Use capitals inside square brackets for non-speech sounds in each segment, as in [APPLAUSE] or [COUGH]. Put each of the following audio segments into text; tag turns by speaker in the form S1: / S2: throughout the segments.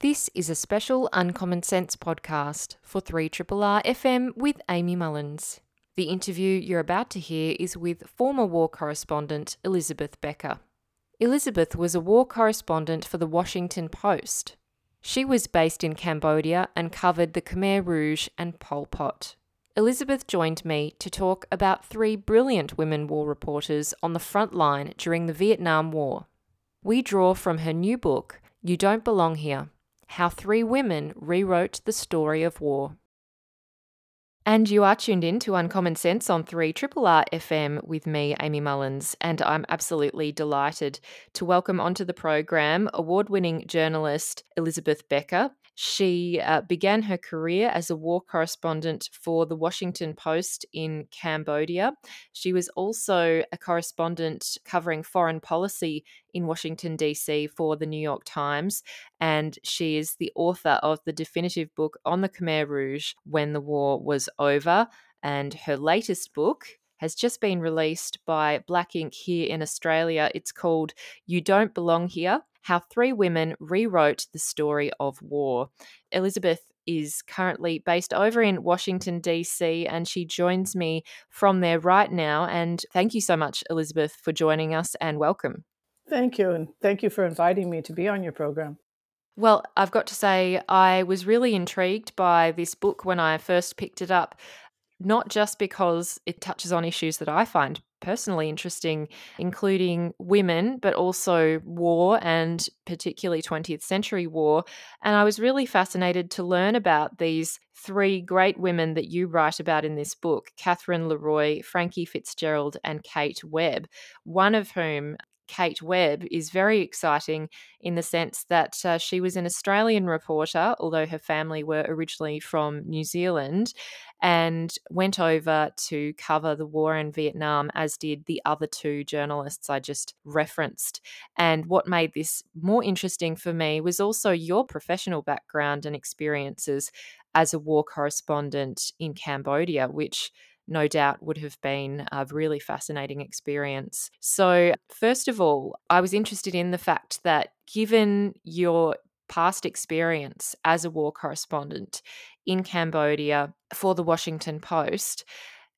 S1: This is a special Uncommon Sense podcast for 3RRR FM with Amy Mullins. The interview you're about to hear is with former war correspondent Elizabeth Becker. Elizabeth was a war correspondent for the Washington Post. She was based in Cambodia and covered the Khmer Rouge and Pol Pot. Elizabeth joined me to talk about three brilliant women war reporters on the front line during the Vietnam War. We draw from her new book, You Don't Belong Here how three women rewrote the story of war. And you are tuned in to Uncommon Sense on 3 Triple R FM with me, Amy Mullins, and I'm absolutely delighted to welcome onto the program award winning journalist Elizabeth Becker. She uh, began her career as a war correspondent for the Washington Post in Cambodia. She was also a correspondent covering foreign policy in Washington, D.C. for the New York Times. And she is the author of the definitive book on the Khmer Rouge when the war was over. And her latest book, has just been released by Black Inc here in Australia. It's called You Don't Belong Here how three women rewrote the story of war. Elizabeth is currently based over in Washington, D.C., and she joins me from there right now. And thank you so much, Elizabeth, for joining us and welcome.
S2: Thank you. And thank you for inviting me to be on your program.
S1: Well, I've got to say, I was really intrigued by this book when I first picked it up not just because it touches on issues that I find personally interesting, including women, but also war and particularly 20th century war. And I was really fascinated to learn about these three great women that you write about in this book Catherine Leroy, Frankie Fitzgerald, and Kate Webb, one of whom Kate Webb is very exciting in the sense that uh, she was an Australian reporter, although her family were originally from New Zealand, and went over to cover the war in Vietnam, as did the other two journalists I just referenced. And what made this more interesting for me was also your professional background and experiences as a war correspondent in Cambodia, which no doubt would have been a really fascinating experience. So, first of all, I was interested in the fact that given your past experience as a war correspondent in Cambodia for the Washington Post,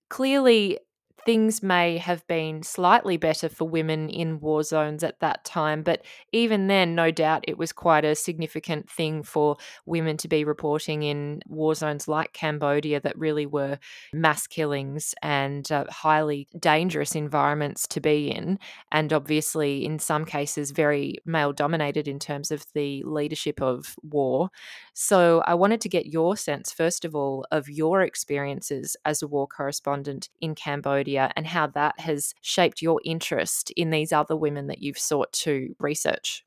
S1: clearly things may have been slightly better for women in war zones at that time, but even then, no doubt it was quite a significant thing for women to be reporting in war zones like Cambodia that really were mass killings and uh, highly dangerous environments to be in. And obviously, in some cases, very male dominated in terms of the leadership of war. So I wanted to get your sense, first of all, of your experiences as a war correspondent in Cambodia and how that has shaped your interest in these other women that you've sought to research.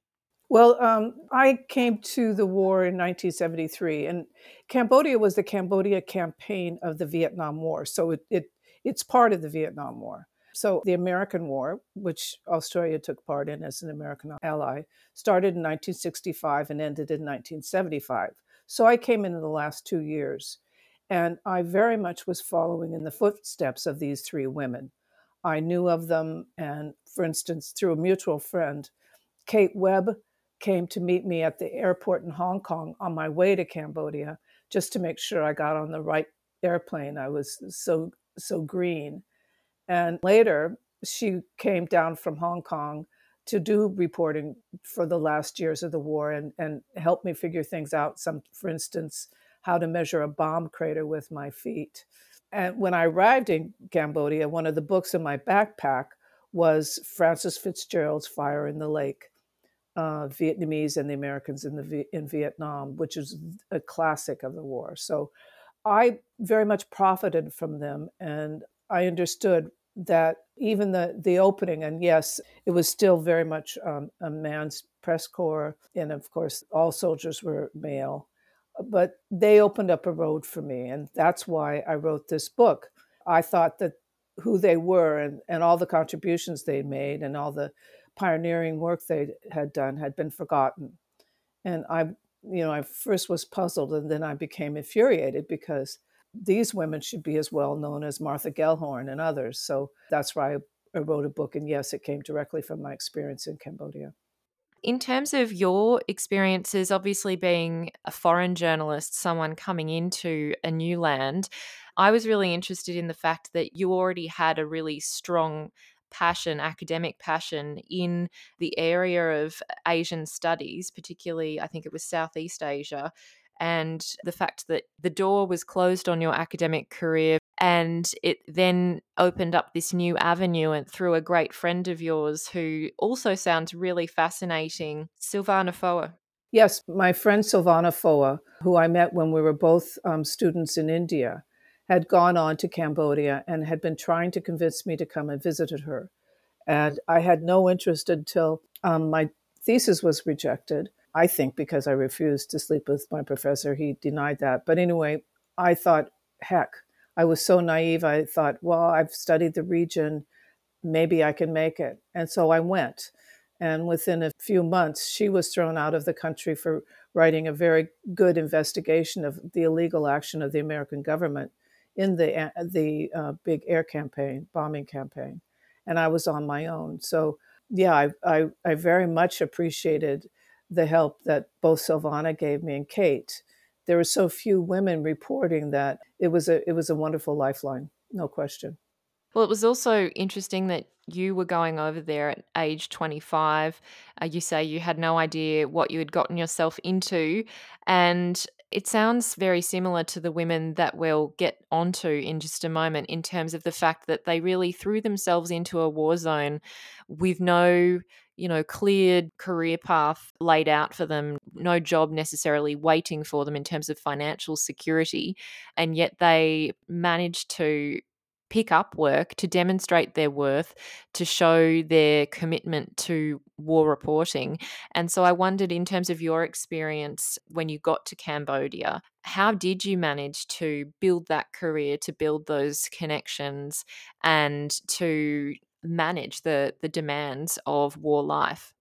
S2: Well, um, I came to the war in 1973, and Cambodia was the Cambodia campaign of the Vietnam War. So it, it it's part of the Vietnam War. So the American War, which Australia took part in as an American ally, started in 1965 and ended in 1975. So I came in in the last two years. And I very much was following in the footsteps of these three women. I knew of them, and for instance, through a mutual friend, Kate Webb came to meet me at the airport in Hong Kong on my way to Cambodia just to make sure I got on the right airplane. I was so so green. And later, she came down from Hong Kong to do reporting for the last years of the war and, and help me figure things out. Some, for instance, how to measure a bomb crater with my feet. And when I arrived in Cambodia, one of the books in my backpack was Frances Fitzgerald's Fire in the Lake, uh, Vietnamese and the Americans in, the, in Vietnam, which is a classic of the war. So I very much profited from them, and I understood that even the the opening, and yes, it was still very much um, a man's press corps, and of course, all soldiers were male but they opened up a road for me. And that's why I wrote this book. I thought that who they were and, and all the contributions they made and all the pioneering work they had done had been forgotten. And I, you know, I first was puzzled and then I became infuriated because these women should be as well known as Martha Gellhorn and others. So that's why I wrote a book. And yes, it came directly from my experience in Cambodia.
S1: In terms of your experiences, obviously being a foreign journalist, someone coming into a new land, I was really interested in the fact that you already had a really strong passion, academic passion in the area of Asian studies, particularly, I think it was Southeast Asia. And the fact that the door was closed on your academic career and it then opened up this new avenue and through a great friend of yours who also sounds really fascinating, Silvana Foa.
S2: Yes, my friend Silvana Foa, who I met when we were both um, students in India, had gone on to Cambodia and had been trying to convince me to come and visit her. And I had no interest until um, my thesis was rejected. I think because I refused to sleep with my professor, he denied that. But anyway, I thought, heck, I was so naive. I thought, well, I've studied the region. Maybe I can make it. And so I went. And within a few months, she was thrown out of the country for writing a very good investigation of the illegal action of the American government in the, the uh, big air campaign, bombing campaign. And I was on my own. So, yeah, I, I, I very much appreciated the help that both Silvana gave me and Kate there were so few women reporting that it was a it was a wonderful lifeline, no question.
S1: Well, it was also interesting that you were going over there at age 25. Uh, you say you had no idea what you had gotten yourself into. And it sounds very similar to the women that we'll get onto in just a moment in terms of the fact that they really threw themselves into a war zone with no you know, cleared career path laid out for them, no job necessarily waiting for them in terms of financial security. And yet they managed to pick up work to demonstrate their worth, to show their commitment to war reporting. And so I wondered, in terms of your experience when you got to Cambodia, how did you manage to build that career, to build those connections, and to manage the the demands of war life?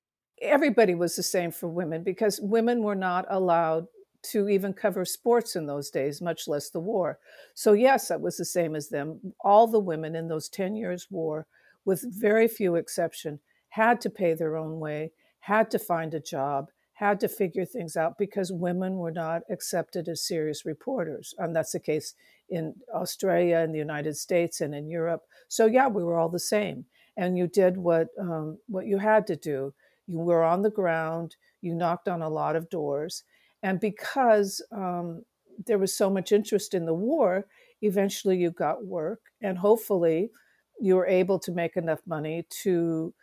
S2: Everybody was the same for women because women were not allowed to even cover sports in those days, much less the war. So yes, that was the same as them. All the women in those 10 years war, with very few exception, had to pay their own way, had to find a job, had to figure things out because women were not accepted as serious reporters. And that's the case in Australia and the United States and in Europe. So yeah, we were all the same and you did what um, what you had to do. You were on the ground. You knocked on a lot of doors, and because um, there was so much interest in the war, eventually you got work, and hopefully you were able to make enough money to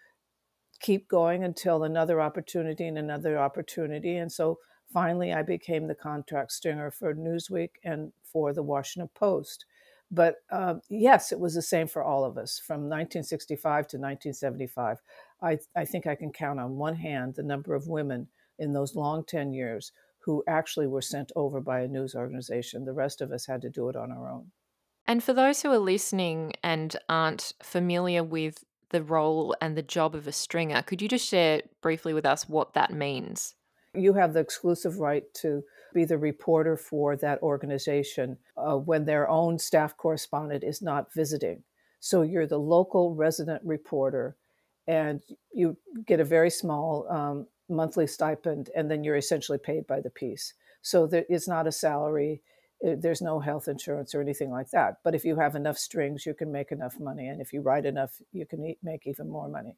S2: keep going until another opportunity and another opportunity. And so finally, I became the contract stringer for Newsweek and for the Washington Post. But uh, yes, it was the same for all of us from 1965 to 1975. I, I think I can count on one hand the number of women in those long 10 years who actually were sent over by a news organization. The rest of us had to do it on our own.
S1: And for those who are listening and aren't familiar with the role and the job of a stringer, could you just share briefly with us what that means?
S2: You have the exclusive right to be the reporter for that organization uh, when their own staff correspondent is not visiting. So you're the local resident reporter, and you get a very small um, monthly stipend, and then you're essentially paid by the piece. So there, it's not a salary. It, there's no health insurance or anything like that. But if you have enough strings, you can make enough money, and if you write enough, you can make even more money.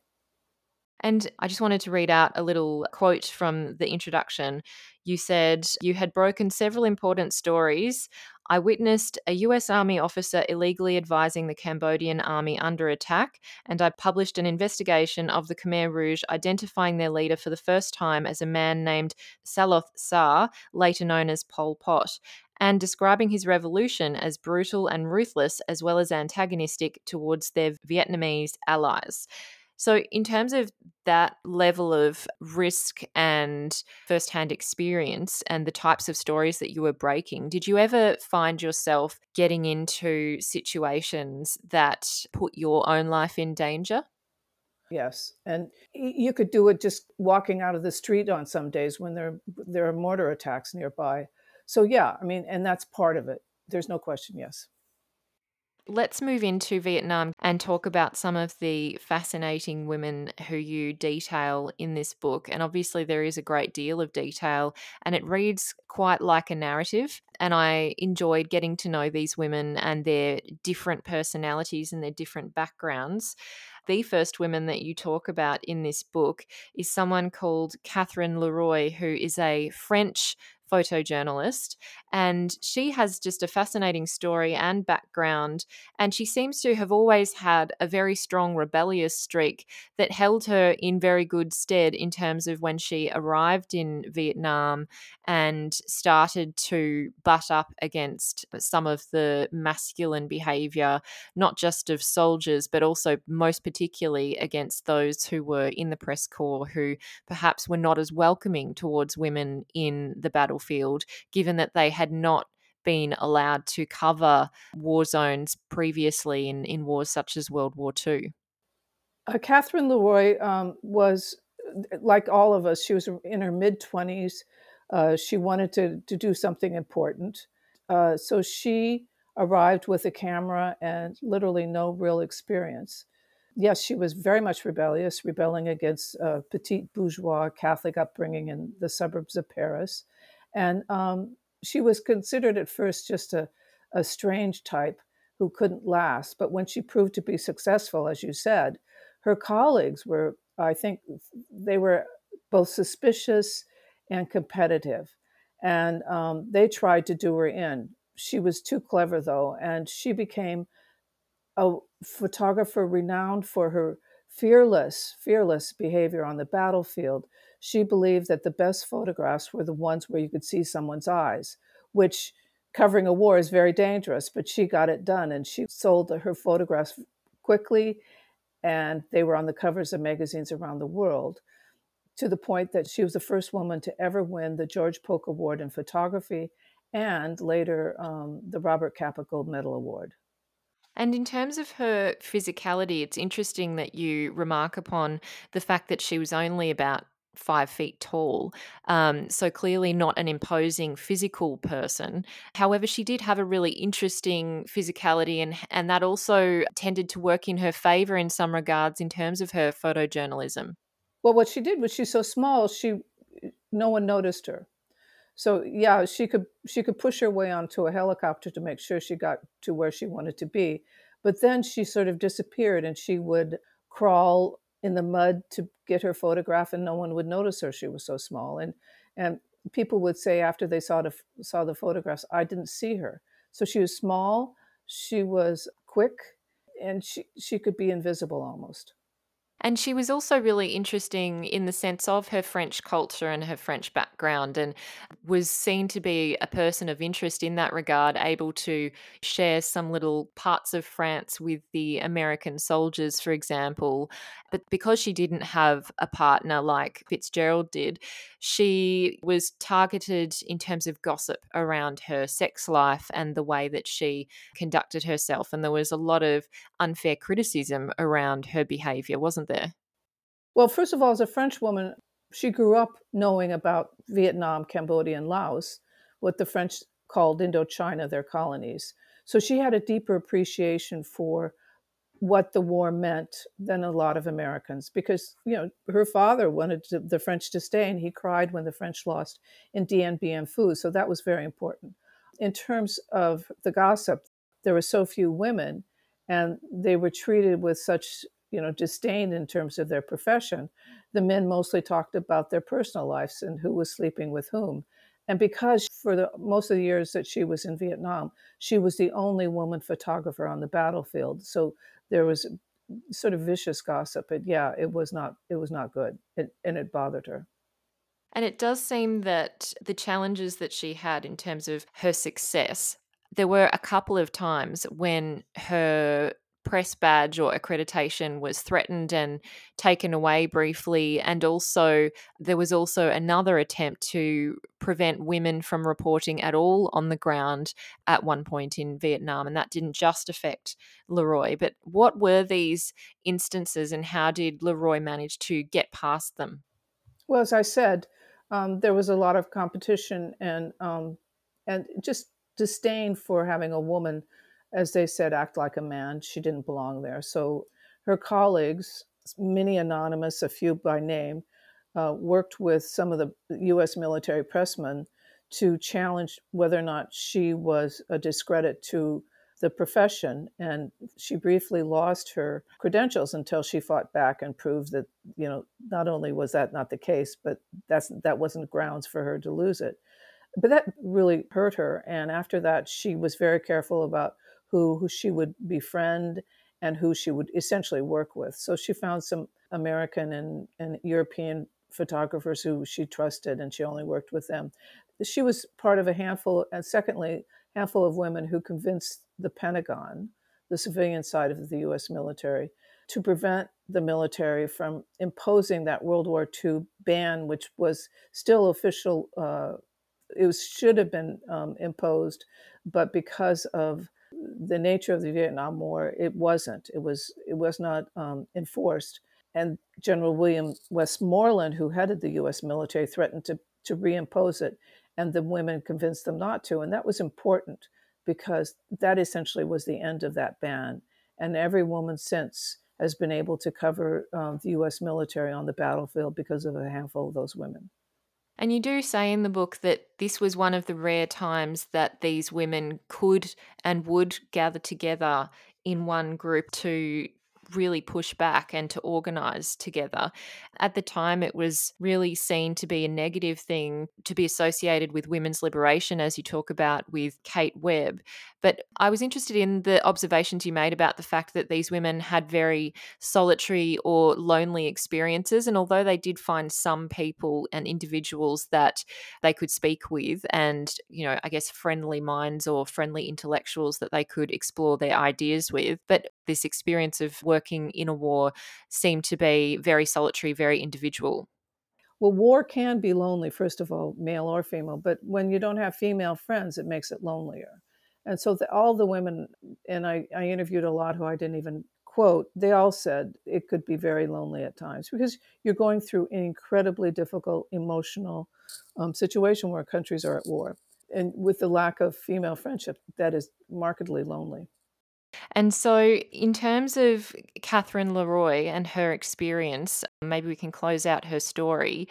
S1: And I just wanted to read out a little quote from the introduction. You said, You had broken several important stories. I witnessed a US Army officer illegally advising the Cambodian army under attack, and I published an investigation of the Khmer Rouge identifying their leader for the first time as a man named Saloth Sar, later known as Pol Pot, and describing his revolution as brutal and ruthless as well as antagonistic towards their Vietnamese allies. So, in terms of that level of risk and firsthand experience and the types of stories that you were breaking, did you ever find yourself getting into situations that put your own life in danger?
S2: Yes, and you could do it just walking out of the street on some days when there there are mortar attacks nearby. So yeah, I mean, and that's part of it. There's no question. Yes.
S1: Let's move into Vietnam and talk about some of the fascinating women who you detail in this book. And obviously, there is a great deal of detail, and it reads quite like a narrative. And I enjoyed getting to know these women and their different personalities and their different backgrounds. The first women that you talk about in this book is someone called Catherine Leroy, who is a French photojournalist. And she has just a fascinating story and background. And she seems to have always had a very strong rebellious streak that held her in very good stead in terms of when she arrived in Vietnam and started to butt up against some of the masculine behavior, not just of soldiers, but also most particularly against those who were in the press corps who perhaps were not as welcoming towards women in the battlefield, given that they had not been allowed to cover war zones previously in, in wars such as World War II.
S2: Uh, Catherine Leroy um, was, like all of us, she was in her mid 20s. Uh, she wanted to, to do something important. Uh, so she arrived with a camera and literally no real experience. Yes, she was very much rebellious, rebelling against a petite bourgeois Catholic upbringing in the suburbs of Paris. And um, she was considered at first just a, a strange type who couldn't last. But when she proved to be successful, as you said, her colleagues were, I think, they were both suspicious and competitive. And um, they tried to do her in. She was too clever, though, and she became a photographer renowned for her fearless, fearless behavior on the battlefield she believed that the best photographs were the ones where you could see someone's eyes, which covering a war is very dangerous, but she got it done and she sold her photographs quickly and they were on the covers of magazines around the world to the point that she was the first woman to ever win the George Polk Award in photography and later um, the Robert Capa Gold Medal Award.
S1: And in terms of her physicality, it's interesting that you remark upon the fact that she was only about five feet tall. Um, so clearly not an imposing physical person. However, she did have a really interesting physicality, and and that also tended to work in her favor in some regards in terms of her photojournalism.
S2: Well, what she did was she's so small, she no one noticed her. So yeah, she could she could push her way onto a helicopter to make sure she got to where she wanted to be. But then she sort of disappeared and she would crawl in the mud to get her photograph and no one would notice her. She was so small. And and people would say after they saw the saw the photographs i didn't see her. So she was small she was quick and she she could be invisible almost
S1: and she was also really interesting in the sense of her French culture and her French background, and was seen to be a person of interest in that regard, able to share some little parts of France with the American soldiers, for example. But because she didn't have a partner like Fitzgerald did, she was targeted in terms of gossip around her sex life and the way that she conducted herself. And there was a lot of unfair criticism around her behavior, wasn't there?
S2: Well, first of all, as a French woman, she grew up knowing about Vietnam, Cambodia, and Laos, what the French called Indochina, their colonies. So she had a deeper appreciation for what the war meant than a lot of Americans because, you know, her father wanted to, the French to stay and he cried when the French lost in Dien Bien Phu. So that was very important. In terms of the gossip, there were so few women and they were treated with such, you know, disdain in terms of their profession. The men mostly talked about their personal lives and who was sleeping with whom. And because for the most of the years that she was in Vietnam, she was the only woman photographer on the battlefield. So there was sort of vicious gossip. But yeah, it was not it was not good, it, and it bothered her.
S1: And it does seem that the challenges that she had in terms of her success, there were a couple of times when her press badge or accreditation was threatened and taken away briefly. And also, there was also another attempt to prevent women from reporting at all on the ground at one point in Vietnam. And that didn't just affect Leroy. But what were these instances and how did Leroy manage to get past them?
S2: Well, as I said, um, there was a lot of competition and um, and just disdain for having a woman as they said, act like a man. She didn't belong there. So her colleagues, many anonymous, a few by name, uh, worked with some of the U.S. military pressmen to challenge whether or not she was a discredit to the profession. And she briefly lost her credentials until she fought back and proved that, you know, not only was that not the case, but that's that wasn't grounds for her to lose it. But that really hurt her. And after that, she was very careful about who, who she would befriend and who she would essentially work with. So she found some American and, and European photographers who she trusted and she only worked with them. She was part of a handful, and secondly, handful of women who convinced the Pentagon, the civilian side of the US military, to prevent the military from imposing that World War II ban, which was still official. Uh, it was, should have been um, imposed, but because of the nature of the Vietnam War, it wasn't. It was it was not um, enforced. And General William Westmoreland, who headed the U.S. military, threatened to to reimpose it, and the women convinced them not to. And that was important because that essentially was the end of that ban. And every woman since has been able to cover um, the U.S. military on the battlefield because of a handful of those women.
S1: And you do say in the book that this was one of the rare times that these women could and would gather together in one group to really push back and to organize together. At the time, it was really seen to be a negative thing to be associated with women's liberation, as you talk about with Kate Webb. But I was interested in the observations you made about the fact that these women had very solitary or lonely experiences. And although they did find some people and individuals that they could speak with, and, you know, I guess friendly minds or friendly intellectuals that they could explore their ideas with, but this experience of working in a war seem to be very solitary, very individual.
S2: Well, war can be lonely, first of all, male or female, but when you don't have female friends, it makes it lonelier. And so the, all the women, and I, I interviewed a lot who I didn't even quote, they all said it could be very lonely at times because you're going through an incredibly difficult emotional um, situation where countries are at war. And with the lack of female friendship, that is markedly lonely.
S1: And so, in terms of Catherine Leroy and her experience, maybe we can close out her story.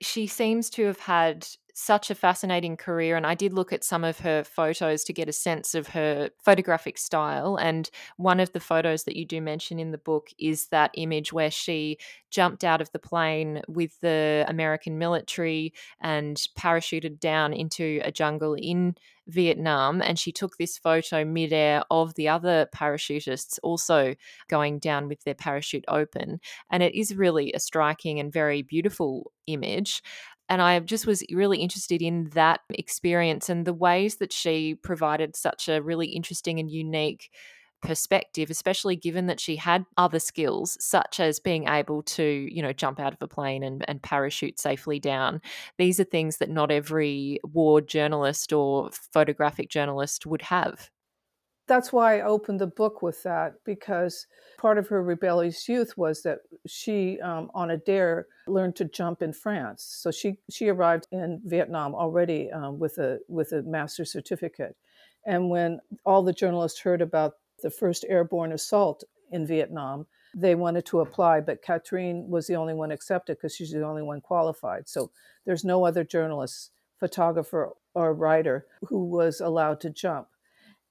S1: She seems to have had such a fascinating career. And I did look at some of her photos to get a sense of her photographic style. And one of the photos that you do mention in the book is that image where she jumped out of the plane with the American military and parachuted down into a jungle in Vietnam. And she took this photo midair of the other parachutists also going down with their parachute open. And it is really a striking and very beautiful image and I just was really interested in that experience and the ways that she provided such a really interesting and unique perspective especially given that she had other skills such as being able to you know jump out of a plane and, and parachute safely down. These are things that not every war journalist or photographic journalist would have
S2: that's why I opened the book with that because part of her rebellious youth was that she, um, on a dare, learned to jump in France. So she she arrived in Vietnam already um, with a with a master's certificate, and when all the journalists heard about the first airborne assault in Vietnam, they wanted to apply, but Catherine was the only one accepted because she's the only one qualified. So there's no other journalist, photographer, or writer who was allowed to jump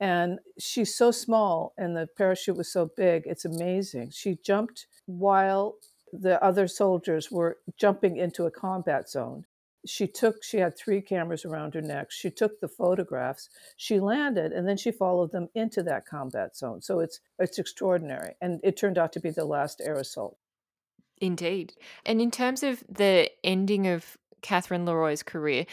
S2: and she's so small and the parachute was so big it's amazing. She jumped while the other soldiers were jumping into a combat zone. She took she had three cameras around her neck. She took the photographs. She landed and then she followed them into that combat zone. So it's it's extraordinary and it turned out to be the last air assault.
S1: Indeed. And in terms of the ending of catherine leroy's career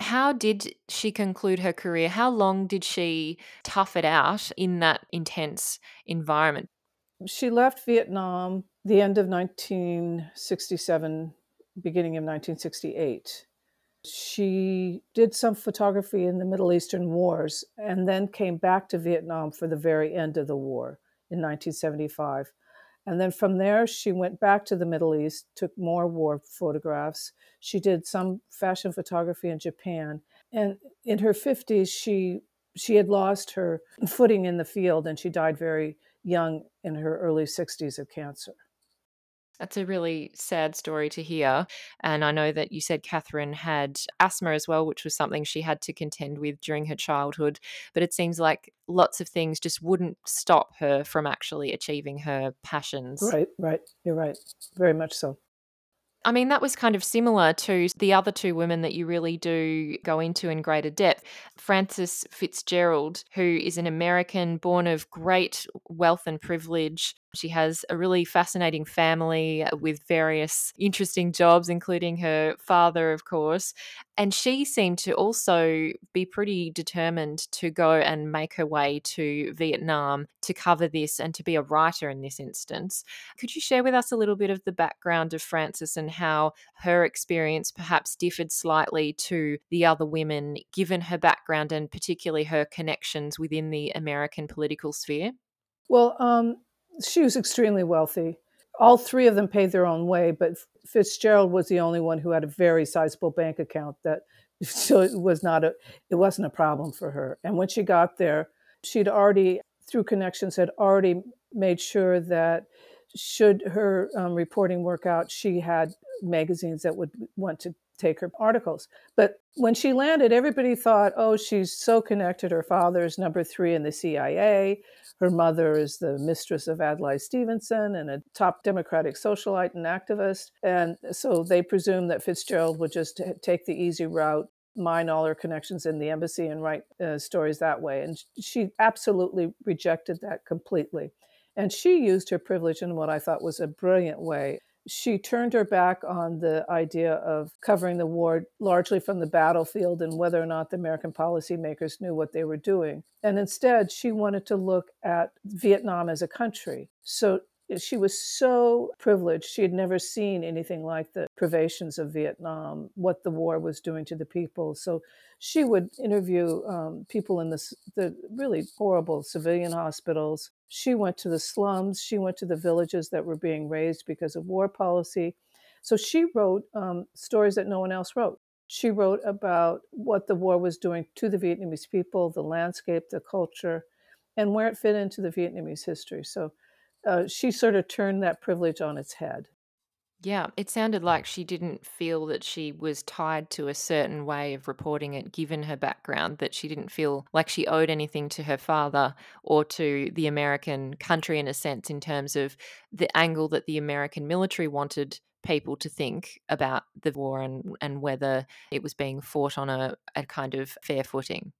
S1: how did she conclude her career? How long did she tough it out in that intense environment?
S2: She left Vietnam the end of 1967, beginning of 1968. She did some photography in the Middle Eastern wars and then came back to Vietnam for the very end of the war in 1975. And then from there, she went back to the Middle East, took more war photographs. She did some fashion photography in Japan. And in her 50s, she she had lost her footing in the field and she died very young in her early 60s of cancer.
S1: That's a really sad story to hear. And I know that you said Catherine had asthma as well, which was something she had to contend with during her childhood. But it seems like lots of things just wouldn't stop her from actually achieving her passions.
S2: Right, right. You're right. Very much so.
S1: I mean, that was kind of similar to the other two women that you really do go into in greater depth. Frances Fitzgerald, who is an American born of great wealth and privilege, she has a really fascinating family with various interesting jobs, including her father, of course. And she seemed to also be pretty determined to go and make her way to Vietnam to cover this and to be a writer in this instance. Could you share with us a little bit of the background of Frances and how her experience perhaps differed slightly to the other women, given her background and particularly her connections within the American political sphere?
S2: Well, um, she was extremely wealthy. All three of them paid their own way, but Fitzgerald was the only one who had a very sizable bank account that [LAUGHS] so it was not a it wasn't a problem for her. And when she got there, she'd already through connections had already made sure that should her um, reporting work out, she had magazines that would want to take her articles. But when she landed, everybody thought, oh, she's so connected. Her father's number three in the CIA. Her mother is the mistress of Adlai Stevenson and a top Democratic socialite and activist. And so they presumed that Fitzgerald would just take the easy route, mine all her connections in the embassy, and write uh, stories that way. And she absolutely rejected that completely. And she used her privilege in what I thought was a brilliant way she turned her back on the idea of covering the war largely from the battlefield and whether or not the American policymakers knew what they were doing. And instead, she wanted to look at Vietnam as a country. So she was so privileged. She had never seen anything like the privations of Vietnam, what the war was doing to the people. So she would interview um, people in the, the really horrible civilian hospitals. She went to the slums. She went to the villages that were being razed because of war policy. So she wrote um, stories that no one else wrote. She wrote about what the war was doing to the Vietnamese people, the landscape, the culture, and where it fit into the Vietnamese history. So uh, she sort of turned that privilege on its head.
S1: Yeah, it sounded like she didn't feel that she was tied to a certain way of reporting it, given her background, that she didn't feel like she owed anything to her father or to the American country, in a sense, in terms of the angle that the American military wanted people to think about the war and, and whether it was being fought on a, a kind of fair footing.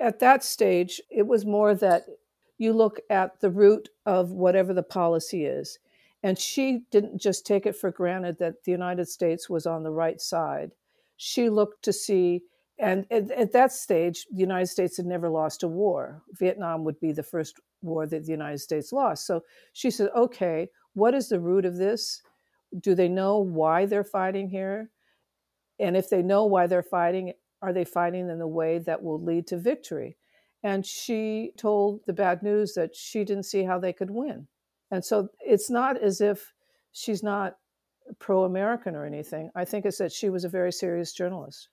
S2: At that stage, it was more that you look at the root of whatever the policy is. And she didn't just take it for granted that the United States was on the right side. She looked to see, and at, at, that stage, the United States had never lost a war. Vietnam would be the first war that the United States lost. So she said, okay, what is the root of this? Do they know why they're fighting here? And if they know why they're fighting, are they fighting in the way that will lead to victory? And she told the bad news that she didn't see how they could win. And so it's not as if she's not pro American or anything. I think it's that she was a very serious journalist.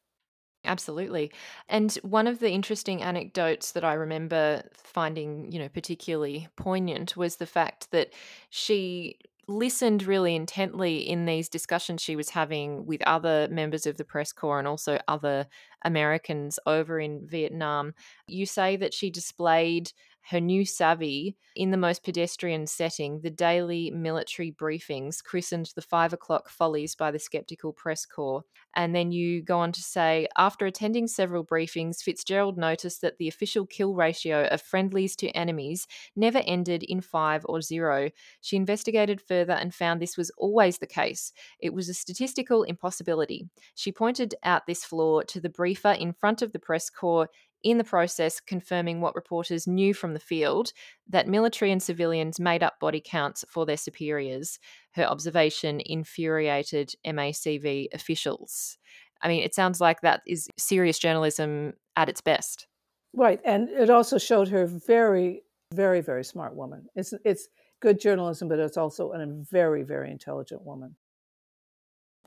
S1: Absolutely. And one of the interesting anecdotes that I remember finding, you know, particularly poignant was the fact that she listened really intently in these discussions she was having with other members of the press corps and also other Americans over in Vietnam. You say that she displayed her new savvy in the most pedestrian setting, the daily military briefings, christened the five o'clock follies by the skeptical press corps. And then you go on to say after attending several briefings, Fitzgerald noticed that the official kill ratio of friendlies to enemies never ended in five or zero. She investigated further and found this was always the case. It was a statistical impossibility. She pointed out this flaw to the briefer in front of the press corps in the process confirming what reporters knew from the field that military and civilians made up body counts for their superiors. Her observation infuriated MACV officials. I mean, it sounds like that is serious journalism at its best.
S2: Right. And it also showed her very, very, very smart woman. It's, it's good journalism, but it's also a very, very intelligent woman.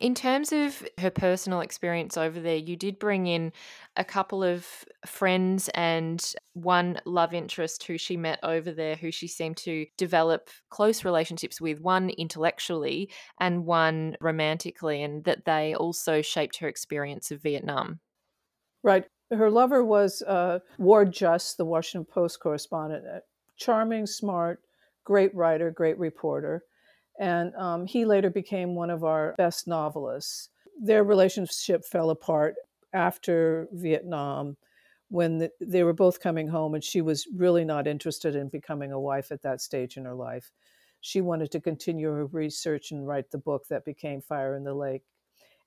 S1: In terms of her personal experience over there, you did bring in a couple of friends and one love interest who she met over there, who she seemed to develop close relationships with, one intellectually and one romantically, and that they also shaped her experience of Vietnam.
S2: Right. Her lover was uh, Ward Just, the Washington Post correspondent, charming, smart, great writer, great reporter. And um, he later became one of our best novelists. Their relationship fell apart after Vietnam when the, they were both coming home, and she was really not interested in becoming a wife at that stage in her life. She wanted to continue her research and write the book that became Fire in the Lake.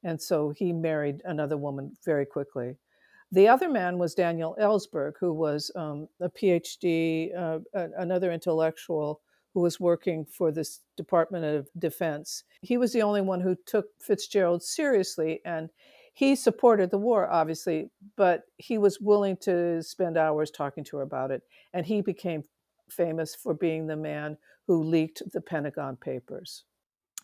S2: And so he married another woman very quickly. The other man was Daniel Ellsberg, who was um, a PhD, uh, another intellectual who was working for this Department of Defense. He was the only one who took Fitzgerald seriously, and he supported the war, obviously, but he was willing to spend hours talking to her about it. And he became famous for being the man who leaked the Pentagon Papers.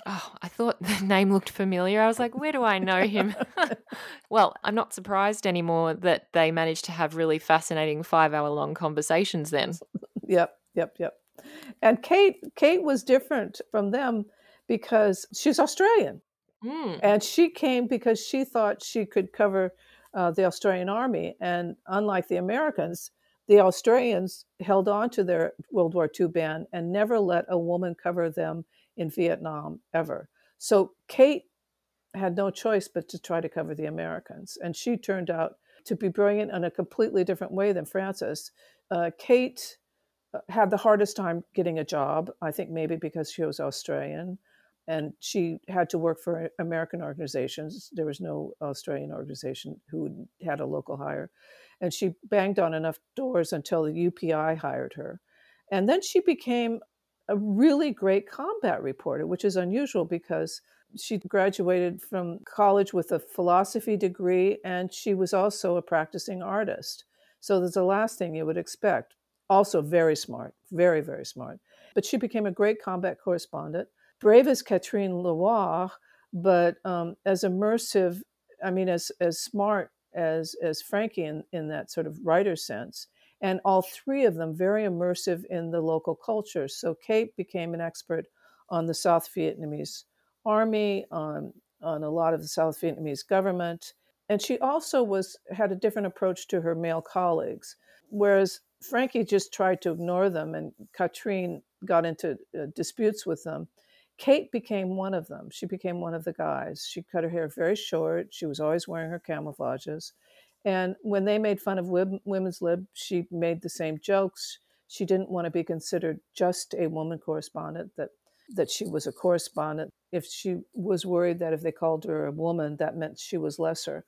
S1: Oh, I thought [LAUGHS] the name looked familiar. I was like, where do I know him? [LAUGHS] well, I'm not surprised anymore that they managed to have really fascinating five hour long conversations then.
S2: Yep, yep, yep. And Kate, Kate was different from them because she's Australian, mm. and she came because she thought she could cover uh, the Australian Army. And unlike the Americans, the Australians held on to their World War II ban and never let a woman cover them in Vietnam ever. So Kate had no choice but to try to cover the Americans, and she turned out to be brilliant in a completely different way than Frances. Uh, Kate had the hardest time getting a job. I think maybe because she was Australian and she had to work for American organizations. There was no Australian organization who had a local hire. And she banged on enough doors until the UPI hired her. And then she became a really great combat reporter, which is unusual because she graduated from college with a philosophy degree and she was also a practicing artist. So there's the last thing you would expect also very smart, very, very smart. But she became a great combat correspondent, brave as Catherine Leroy, but um, as immersive, I mean, as, as smart as, as Frankie in, in that sort of writer sense. And all three of them very immersive in the local culture. So Kate became an expert on the South Vietnamese army, on, on a lot of the South Vietnamese government. And she also was had a different approach to her male colleagues. Whereas Frankie just tried to ignore them, and Catherine got into uh, disputes with them. Kate became one of them. She became one of the guys. She cut her hair very short. She was always wearing her camouflages. And when they made fun of women's lib, she made the same jokes. She didn't want to be considered just a woman correspondent, that, that she was a correspondent. If she was worried that if they called her a woman, that meant she was lesser.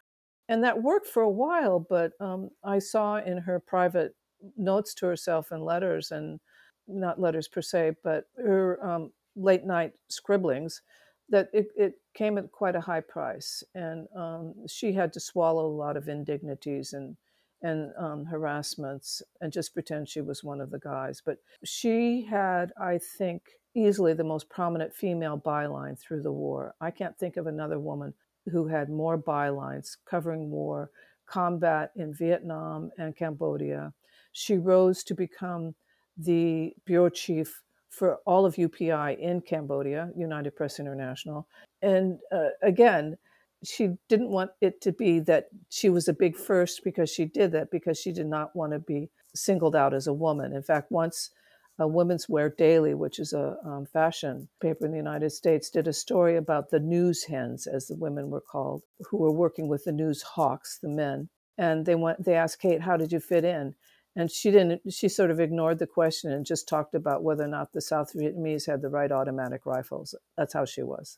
S2: And that worked for a while, but um, I saw in her private notes to herself and letters and not letters per se, but her um, late night scribblings, that it, it, came at quite a high price. And um, she had to swallow a lot of indignities and, and um, harassments and just pretend she was one of the guys. But she had, I think, easily the most prominent female byline through the war. I can't think of another woman who had more bylines covering war, combat in Vietnam and Cambodia, she rose to become the bureau chief for all of UPI in Cambodia, United Press International. And uh, again, she didn't want it to be that she was a big first because she did that, because she did not want to be singled out as a woman. In fact, once a Women's Wear Daily, which is a um, fashion paper in the United States, did a story about the news hens, as the women were called, who were working with the news hawks, the men. And they went. They asked Kate, "How did you fit in?" And she didn't she sort of ignored the question and just talked about whether or not the south vietnamese had the right automatic rifles. That's how she was.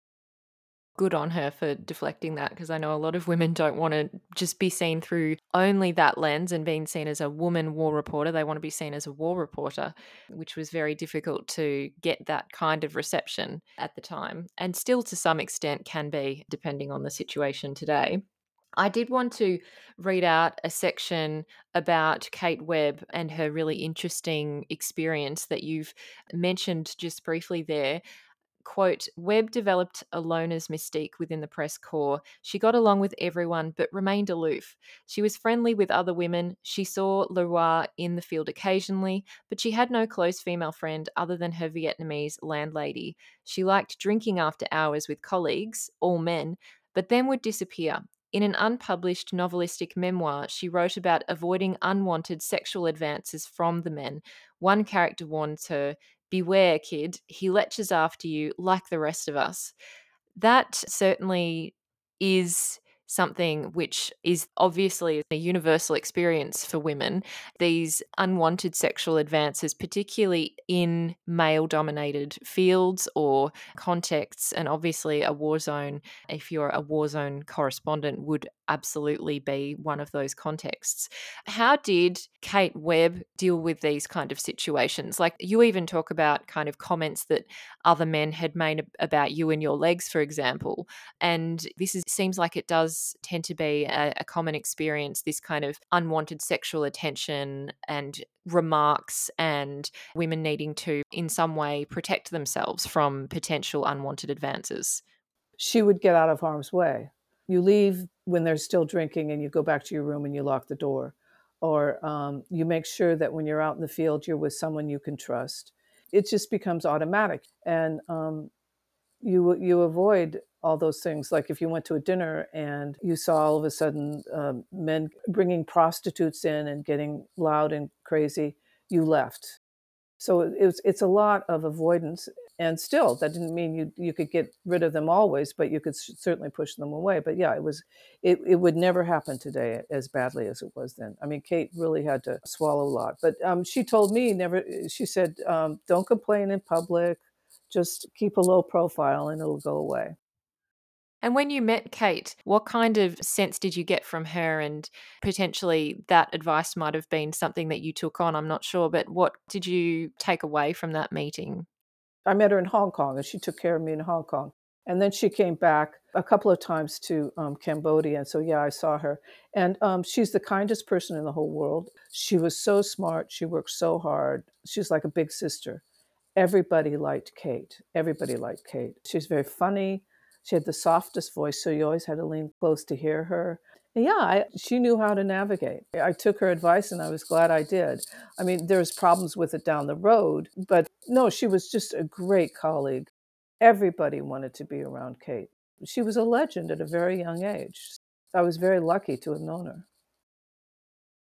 S1: Good on her for deflecting that because i know a lot of women don't want to just be seen through only that lens and being seen as a woman war reporter. They want to be seen as a war reporter which was very difficult to get that kind of reception at the time. And still to some extent can be depending on the situation today I did want to read out a section about Kate Webb and her really interesting experience that you've mentioned just briefly there. quote, Webb developed a loner's mystique within the press corps. She got along with everyone but remained aloof. She was friendly with other women. She saw Leroy in the field occasionally, but she had no close female friend other than her Vietnamese landlady. She liked drinking after hours with colleagues, all men, but then would disappear. In an unpublished novelistic memoir, she wrote about avoiding unwanted sexual advances from the men. One character warns her, Beware, kid, he leches after you like the rest of us. That certainly is something which is obviously a universal experience for women. These unwanted sexual advances, particularly in male dominated fields or contexts, and obviously a war zone, if you're a war zone correspondent, would absolutely be one of those contexts. How did Kate Webb deal with these kind of situations? Like you even talk about kind of comments that other men had made about you and your legs, for example. And this is, seems like it does tend to be a, a common experience this kind of unwanted sexual attention and remarks and women needing to, in some way, protect themselves from potential unwanted advances.
S2: She would get out of harm's way. You leave when they're still drinking and you go back to your room and you lock the door. Or um, you make sure that when you're out in the field, you're with someone you can trust. It just becomes automatic. And um, you, you avoid all those things. Like if you went to a dinner and you saw all of a sudden um, men bringing prostitutes in and getting loud and crazy, you left. So it was, it's a lot of avoidance and still that didn't mean you you could get rid of them always but you could certainly push them away but yeah it was it, it would never happen today as badly as it was then i mean kate really had to swallow a lot but um, she told me never she said um, don't complain in public just keep a low profile and it'll go away
S1: and when you met Kate, what kind of sense did you get from her? And potentially that advice might have been something that you took on, I'm not sure. But what did you take away from that meeting?
S2: I met her in Hong Kong and she took care of me in Hong Kong. And then she came back a couple of times to um, Cambodia. And so, yeah, I saw her. And um, she's the kindest person in the whole world. She was so smart. She worked so hard. She's like a big sister. Everybody liked Kate. Everybody liked Kate. She's very funny. She had the softest voice, so you always had to lean close to hear her yeah, I, she knew how to navigate. I took her advice and I was glad I did. I mean, there's problems with it down the road, but no, she was just a great colleague. Everybody wanted to be around Kate. She was a legend at a very young age. I was very lucky to have known her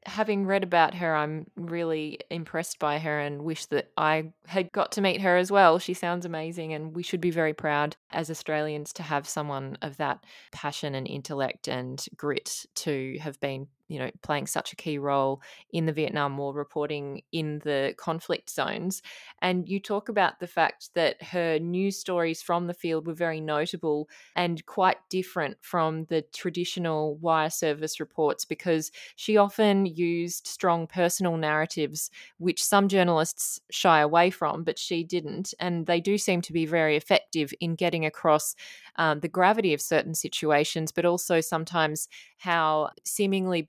S1: having read about her, I'm really impressed by her and wish that I had got to meet her as well. She sounds amazing, and we should be very proud as Australians to have someone of that passion and intellect and grit to have been you know, playing such a key role in the Vietnam War, reporting in the conflict zones. And you talk about the fact that her news stories from the field were very notable and quite different from the traditional wire service reports because she often used strong personal narratives, which some journalists shy away from, but she didn't. And they do seem to be very effective in getting across um, the gravity of certain situations, but also sometimes how seemingly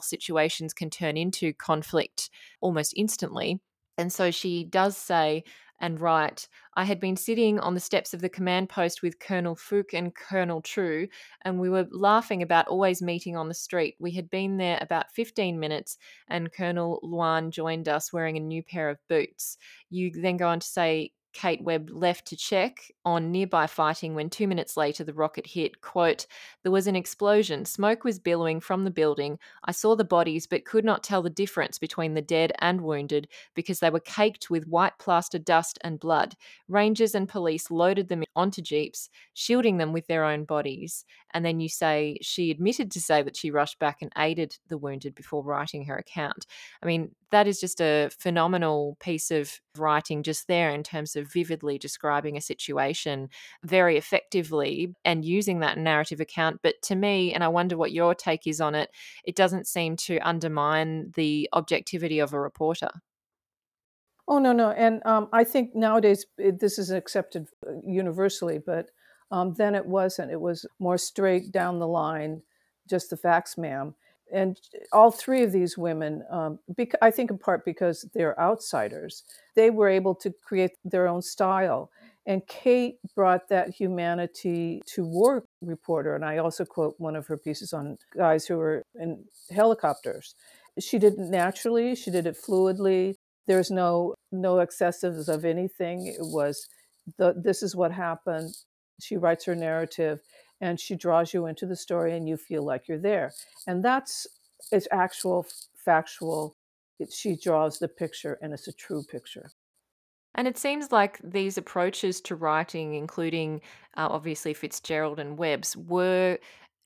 S1: situations can turn into conflict almost instantly. And so she does say and write, I had been sitting on the steps of the command post with Colonel Phuc and Colonel True, and we were laughing about always meeting on the street. We had been there about 15 minutes, and Colonel Luan joined us wearing a new pair of boots. You then go on to say, Kate Webb left to check on nearby fighting when two minutes later the rocket hit. Quote, There was an explosion. Smoke was billowing from the building. I saw the bodies but could not tell the difference between the dead and wounded because they were caked with white plaster dust and blood. Rangers and police loaded them onto jeeps, shielding them with their own bodies. And then you say she admitted to say that she rushed back and aided the wounded before writing her account. I mean, that is just a phenomenal piece of writing just there in terms of vividly describing a situation very effectively and using that narrative account. But to me, and I wonder what your take is on it, it doesn't seem to undermine the objectivity of a reporter.
S2: Oh no, no, and um, I think nowadays it, this is accepted uh, universally, but um, then it wasn't. It was more straight down the line, just the facts, ma'am and all three of these women, um, bec- I think in part because they're outsiders, they were able to create their own style. And Kate brought that humanity to War Reporter. And I also quote one of her pieces on guys who were in helicopters. She did it naturally, she did it fluidly. There's no no excessives of anything. It was the, this is what happened. She writes her narrative and she draws you into the story and you feel like you're there. And that's it's actual factual. It, she draws the picture and it's a true picture.
S1: And it seems like these approaches to writing, including uh, obviously Fitzgerald and Webb's, were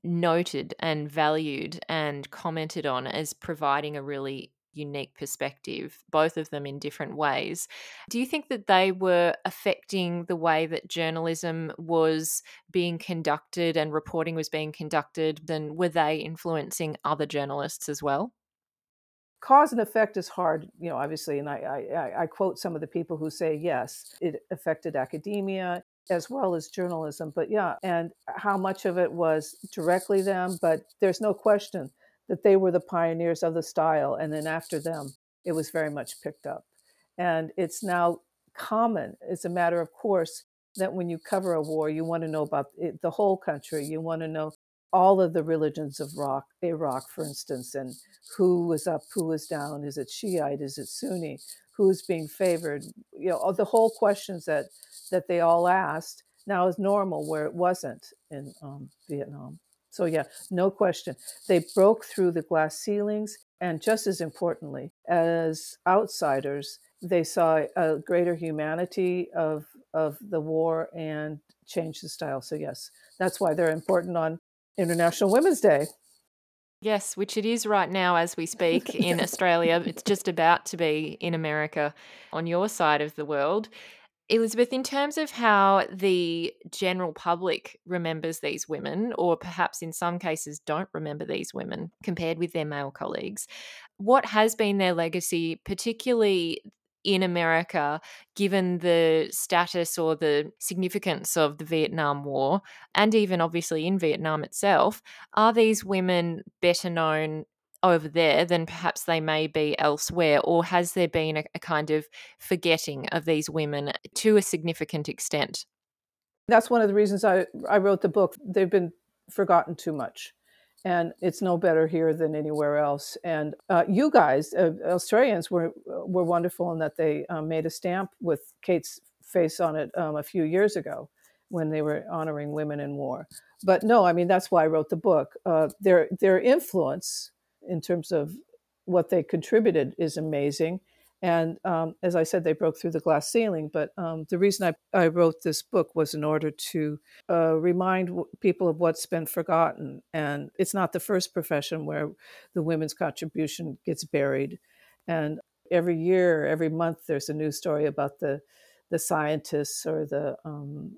S1: noted and valued and commented on as providing a really unique perspective, both of them in different ways. Do you think that they were affecting the way that journalism was being conducted and reporting was being conducted? Then were they influencing other journalists as well?
S2: cause and effect is hard, you know, obviously, and I, I, I quote some of the people who say yes, it affected academia as well as journalism. But yeah, and how much of it was directly them, but there's no question that they were the pioneers of the style, and then after them, it was very much picked up, and it's now common. It's a matter of course that when you cover a war, you want to know about it, the whole country. You want to know all of the religions of Iraq, Iraq, for instance, and who was up, who was down, is it Shiite, is it Sunni, who's being favored, you know, the whole questions that that they all asked now is normal where it wasn't in um, Vietnam. So yeah, no question, they broke through the glass ceilings, and just as importantly, as outsiders, they saw a greater humanity of of the war and changed the style. So yes, that's why they're important on International Women's Day.
S1: Yes, which it is right now as we speak [LAUGHS] in Australia. It's just about to be in America on your side of the world. Elizabeth, in terms of how the general public remembers these women, or perhaps in some cases don't remember these women compared with their male colleagues, what has been their legacy, particularly in America, given the status or the significance of the Vietnam War, and even obviously in Vietnam itself, are these women better known over there than perhaps they may be elsewhere? Or has there been a, a kind of forgetting of these women to a significant extent?
S2: That's one of the reasons I, I wrote the book. They've been forgotten too much and it's no better here than anywhere else. And uh, you guys, uh, Australians, were were wonderful in that they um, made a stamp with Kate's face on it um, a few years ago when they were honoring women in war. But no, I mean that's why I wrote the book. Uh, their their influence in terms of what they contributed is amazing, and um, as I said, they broke through the glass ceiling. But um, the reason I, I, wrote this book was in order to uh, remind w- people of what's been forgotten. And it's not the first profession where the women's contribution gets buried. And every year, every month, there's a new story about the the scientists or the um,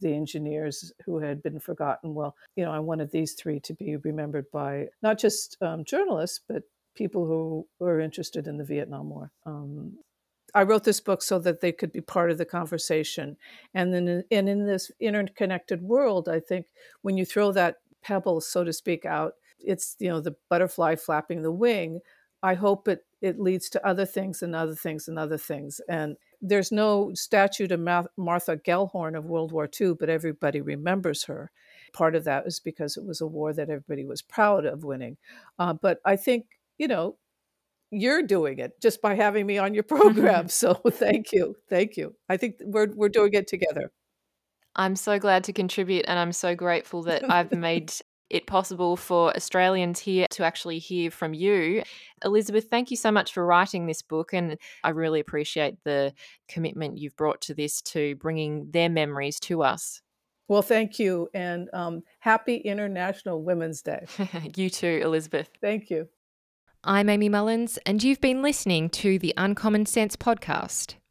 S2: the engineers who had been forgotten. Well, you know, I wanted these three to be remembered by not just um, journalists, but people who were interested in the Vietnam War. Um, I wrote this book so that they could be part of the conversation. And then, and in this interconnected world, I think when you throw that pebble, so to speak, out, it's you know the butterfly flapping the wing. I hope it it leads to other things and other things and other things. And there's no statue to Martha Gellhorn of World War II, but everybody remembers her. Part of that was because it was a war that everybody was proud of winning. Uh, but I think you know, you're doing it just by having me on your [LAUGHS] program. [LAUGHS] so thank you. Thank you. I think we're we're doing it together.
S1: I'm so glad to contribute and I'm so grateful that I've made [LAUGHS] it possible for Australians here to actually hear from you. Elizabeth, thank you so much for writing this book. And I really appreciate the commitment you've brought to this to bringing their memories to us.
S2: Well, thank you. And um, happy International Women's Day. [LAUGHS]
S1: you too, Elizabeth.
S2: Thank you.
S1: I'm Amy Mullins, and you've been listening to the Uncommon Sense podcast.